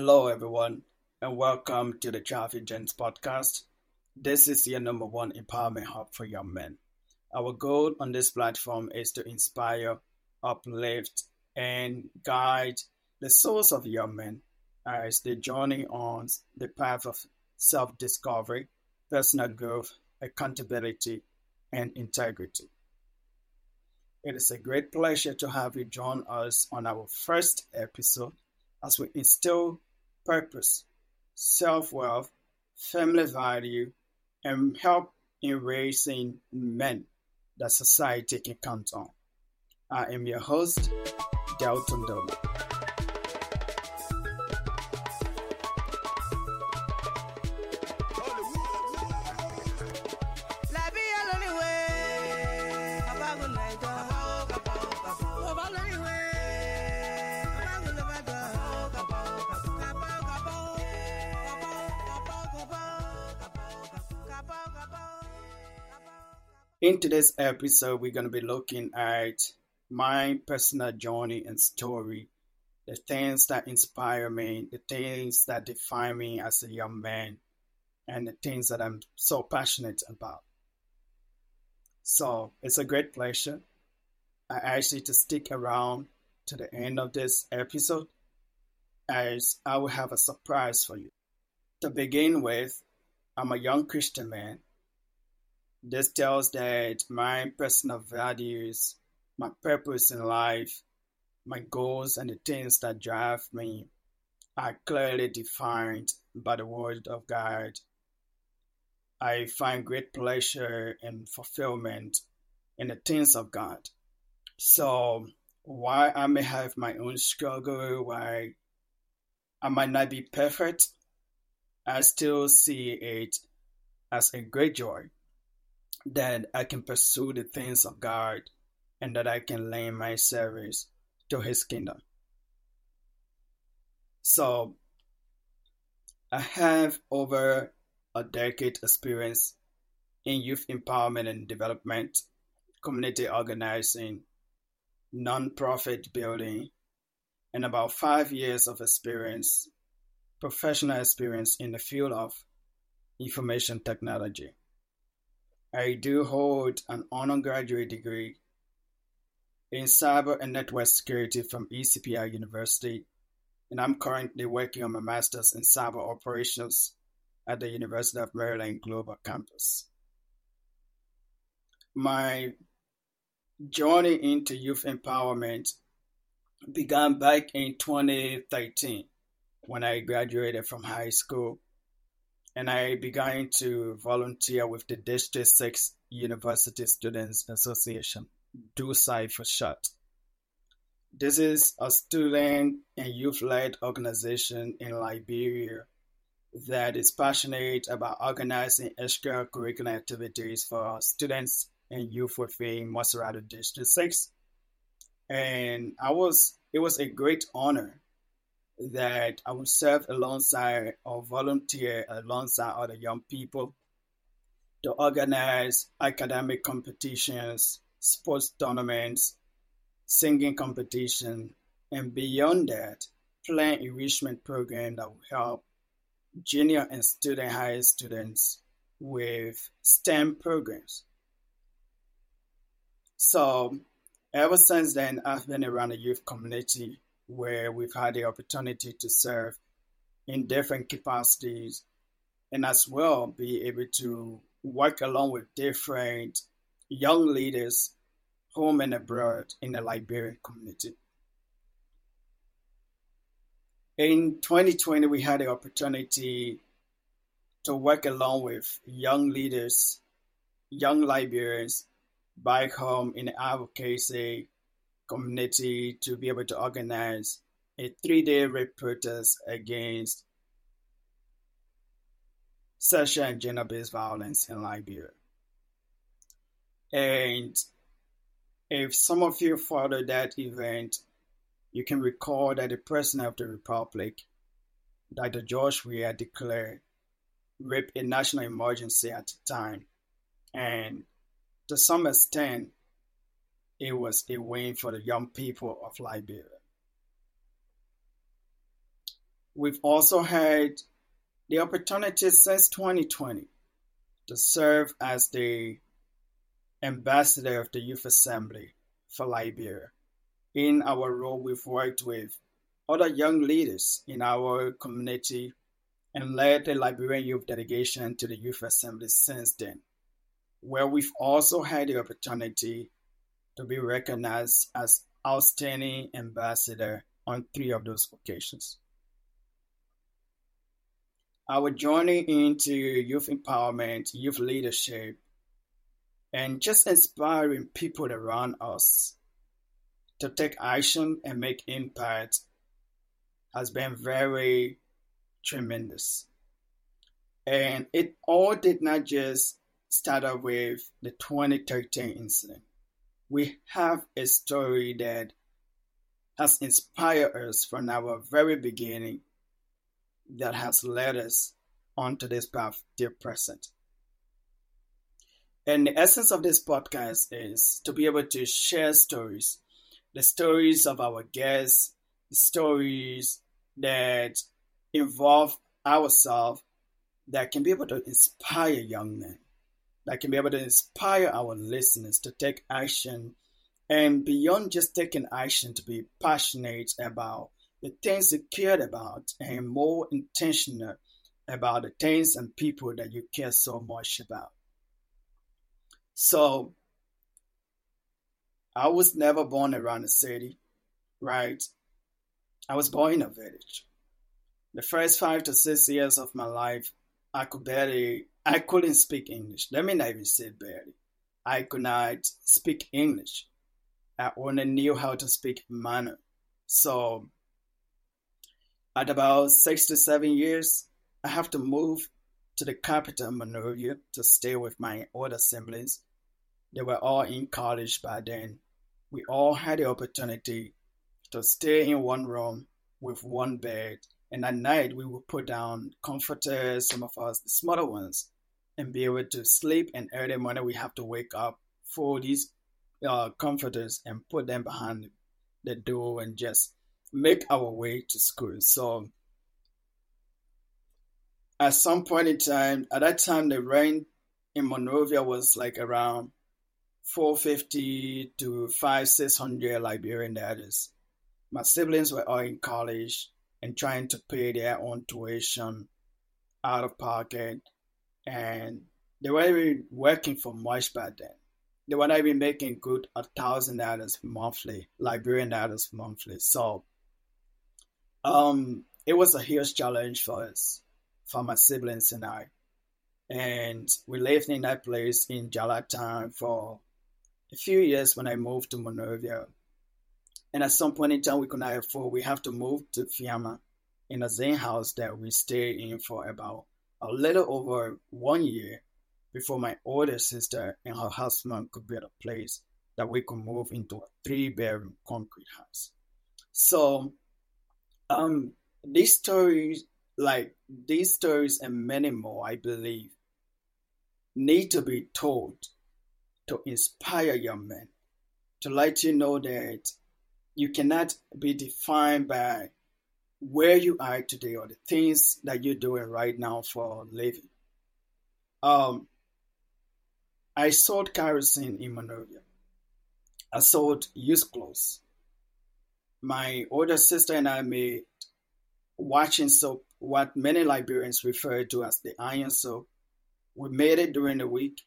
Hello, everyone, and welcome to the ThrivingGents podcast. This is your number one empowerment hub for young men. Our goal on this platform is to inspire, uplift, and guide the souls of young men as they journey on the path of self discovery, personal growth, accountability, and integrity. It is a great pleasure to have you join us on our first episode as we instill purpose, self worth, family value, and help in raising men that society can count on. I am your host, Delton Domah. In today's episode, we're going to be looking at my personal journey and story, the things that inspire me, the things that define me as a young man, and the things that I'm so passionate about. So it's a great pleasure. I you to stick around to the end of this episode as I will have a surprise for you. To begin with, I'm a young Christian man this tells that my personal values, my purpose in life, my goals, and the things that drive me are clearly defined by the Word of God. I find great pleasure and fulfillment in the things of God. So, while I may have my own struggle, why I might not be perfect, I still see it as a great joy that I can pursue the things of God and that I can lay my service to His kingdom. So, I have over a decade experience in youth empowerment and development, community organizing, nonprofit building, and about five years of experience, professional experience in the field of information technology. I do hold an undergraduate degree in cyber and network security from ECPI University, and I'm currently working on my master's in cyber operations at the University of Maryland Global Campus. My journey into youth empowerment began back in 2013 when I graduated from high school and I began to volunteer with the District 6 University Students Association, DUSI for short. This is a student and youth led organization in Liberia that is passionate about organizing extracurricular activities for students and youth within Montserrado District 6. And I was it was a great honor that I would serve alongside or volunteer alongside other young people to organize academic competitions, sports tournaments, singing competition, and beyond that, plan enrichment program that will help junior and student high students with STEM programs. So ever since then, I've been around the youth community where we've had the opportunity to serve in different capacities and as well be able to work along with different young leaders home and abroad in the Liberian community. In 2020, we had the opportunity to work along with young leaders, young Liberians back home in advocacy community to be able to organize a three day rape protest against sexual and gender based violence in Liberia. And if some of you followed that event, you can recall that the President of the Republic, Dr. George Weah, declared rape a national emergency at the time. And to some extent, it was a win for the young people of Liberia. we've also had the opportunity since 2020 to serve as the ambassador of the Youth Assembly for Liberia. In our role, we've worked with other young leaders in our community and led the Liberian Youth Delegation to the Youth Assembly since then, where we've also had the opportunity to be recognized as outstanding ambassador on three of those occasions. Our journey into youth empowerment, youth leadership, and just inspiring people around us to take action and make impact has been very tremendous. And it all did not just start with the 2013 incident. We have a story that has inspired us from our very beginning that has led us onto this path dear present. And the essence of this podcast is to be able to share stories, the stories of our guests, the stories that involve ourselves that can be able to inspire young men, that can be able to inspire our listeners to take action and beyond just taking action to be passionate about the things you cared about and more intentional about the things and people that you care so much about. So, I was never born around a city, right? I was born in a village. The first five to six years of my life, I could barely, I couldn't speak English. Let me not even say barely. I could not speak English. I only knew how to speak Mano. So, at about six to seven years, I have to move to the capital, Monrovia, to stay with my older siblings. They were all in college by then. We all had the opportunity to stay in one room with one bed and at night, we would put down comforters, some of us, the smaller ones, and be able to sleep. And early morning, we have to wake up for these uh, comforters and put them behind the door and just make our way to school. So, at some point in time, at that time, the rent in Monrovia was like around 450 to 5 600 Liberian dollars. My siblings were all in college and trying to pay their own tuition out of pocket. And they were even working for much back then. They were not even making good a thousand dollars monthly, Liberian dollars monthly. So um it was a huge challenge for us, for my siblings and I. And we lived in that place in Jallah Town for a few years when I moved to Monrovia. And at some point in time, we could not afford, we have to move to Fiamah in a Zen house that we stayed in for about a little over one year before my older sister and her husband could build a place that we could move into a three bedroom concrete house. So, um, these stories, like these stories and many more, I believe, need to be told to inspire young men, to let you know that you cannot be defined by where you are today or the things that you're doing right now for living. Um, I sold kerosene in Monrovia. I sold used clothes. My older sister and I made washing soap, what many Liberians refer to as the iron soap. We made it during the week,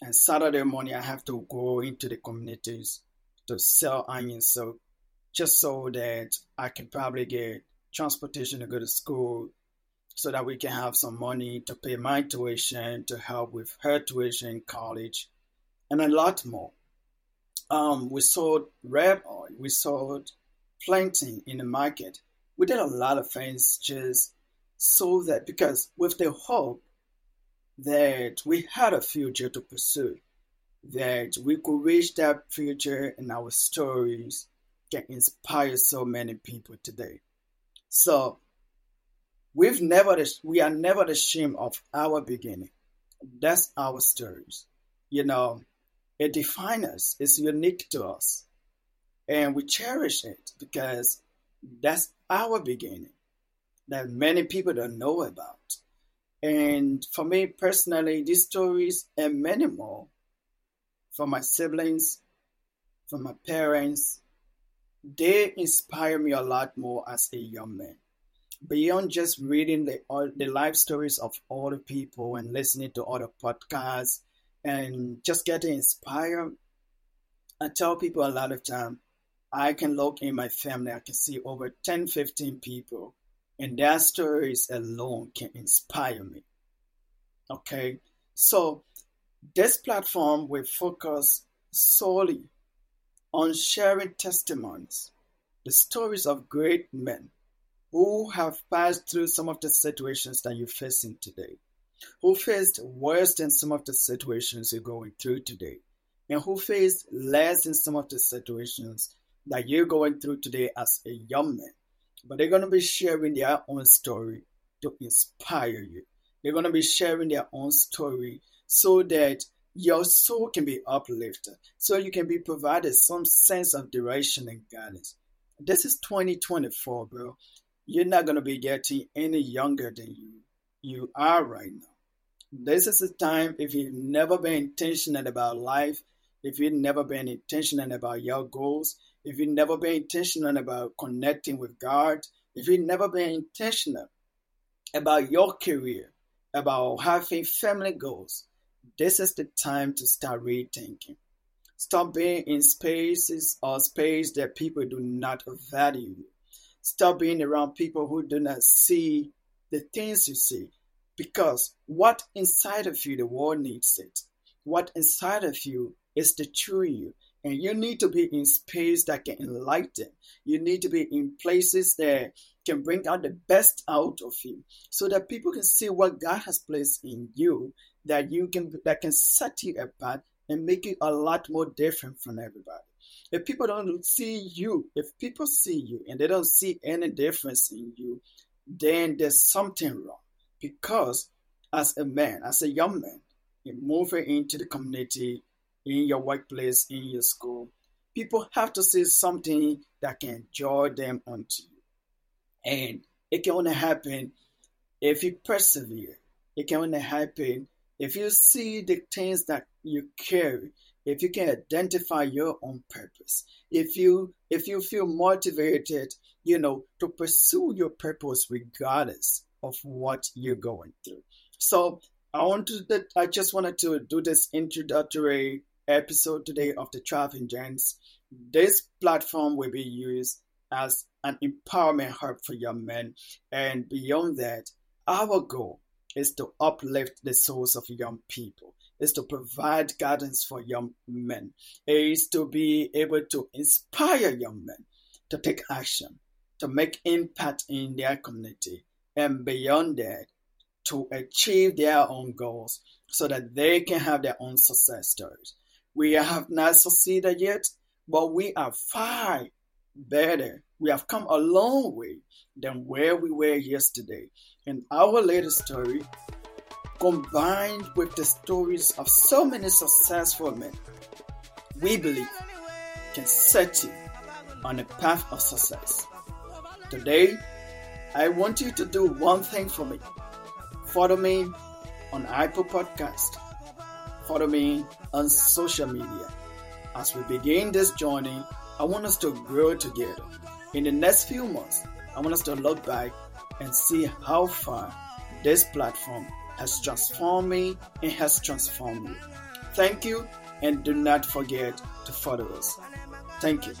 and Saturday morning I have to go into the communities to sell iron soap just so that I can probably get transportation to go to school so that we can have some money to pay my tuition, to help with her tuition in college, and a lot more. Um, we sold red oil, we sold planting in the market. We did a lot of things just so that because with the hope that we had a future to pursue, that we could reach that future in our stories can inspire so many people today. So we've never we are never ashamed of our beginning. That's our stories. You know, it defines us. It's unique to us. And we cherish it because that's our beginning. that many people don't know about. And for me personally, these stories and many more for my siblings, for my parents, they inspire me a lot more as a young man. Beyond just reading the, the life stories of other people and listening to other podcasts and just getting inspired, I tell people a lot of time, I can look in my family, I can see over 10, 15 people, and their stories alone can inspire me. Okay, so this platform will focus solely on sharing testimonies, the stories of great men who have passed through some of the situations that you're facing today, who faced worse than some of the situations you're going through today, and who faced less than some of the situations that you're going through today as a young man. But they're going to be sharing their own story to inspire you. They're going to be sharing their own story so that your soul can be uplifted, so you can be provided some sense of direction and guidance. This is 2024, bro. You're not going to be getting any younger than you you are right now. This is the time if you've never been intentional about life, if you've never been intentional about your goals, if you've never been intentional about connecting with God, if you've never been intentional about your career, about having family goals, this is the time to start rethinking. Stop being in spaces or space that people do not value. Stop being around people who do not see the things you see. Because what inside of you, the world needs it. What inside of you is the true you. And you need to be in space that can enlighten. You need to be in places that can bring out the best out of you so that people can see what God has placed in you that you can that can set you apart and make you a lot more different from everybody. If people don't see you, if people see you and they don't see any difference in you, then there's something wrong. Because as a man, as a young man, you're moving into the community, in your workplace, in your school, people have to see something that can draw them onto you. And it can only happen if you persevere. It can only happen if you see the things that you carry, if you can identify your own purpose, if you if you feel motivated, you know, to pursue your purpose regardless of what you're going through. So I want to I just wanted to do this introductory episode today of the ThrivingGents. This platform will be used as an empowerment hub for young men, and beyond that, our goal is to uplift the souls of young people, is to provide guidance for young men, is to be able to inspire young men to take action, to make impact in their community, and beyond that, to achieve their own goals so that they can have their own success stories. We have not succeeded yet, but we are far better. We have come a long way than where we were yesterday. And our latest story, combined with the stories of so many successful men, we believe can set you on a path of success. Today, I want you to do one thing for me. Follow me on Apple Podcast. On social media. As we begin this journey, I want us to grow together. In the next few months, I want us to look back and see how far this platform has transformed me and has transformed you. Thank you, and do not forget to follow us. Thank you.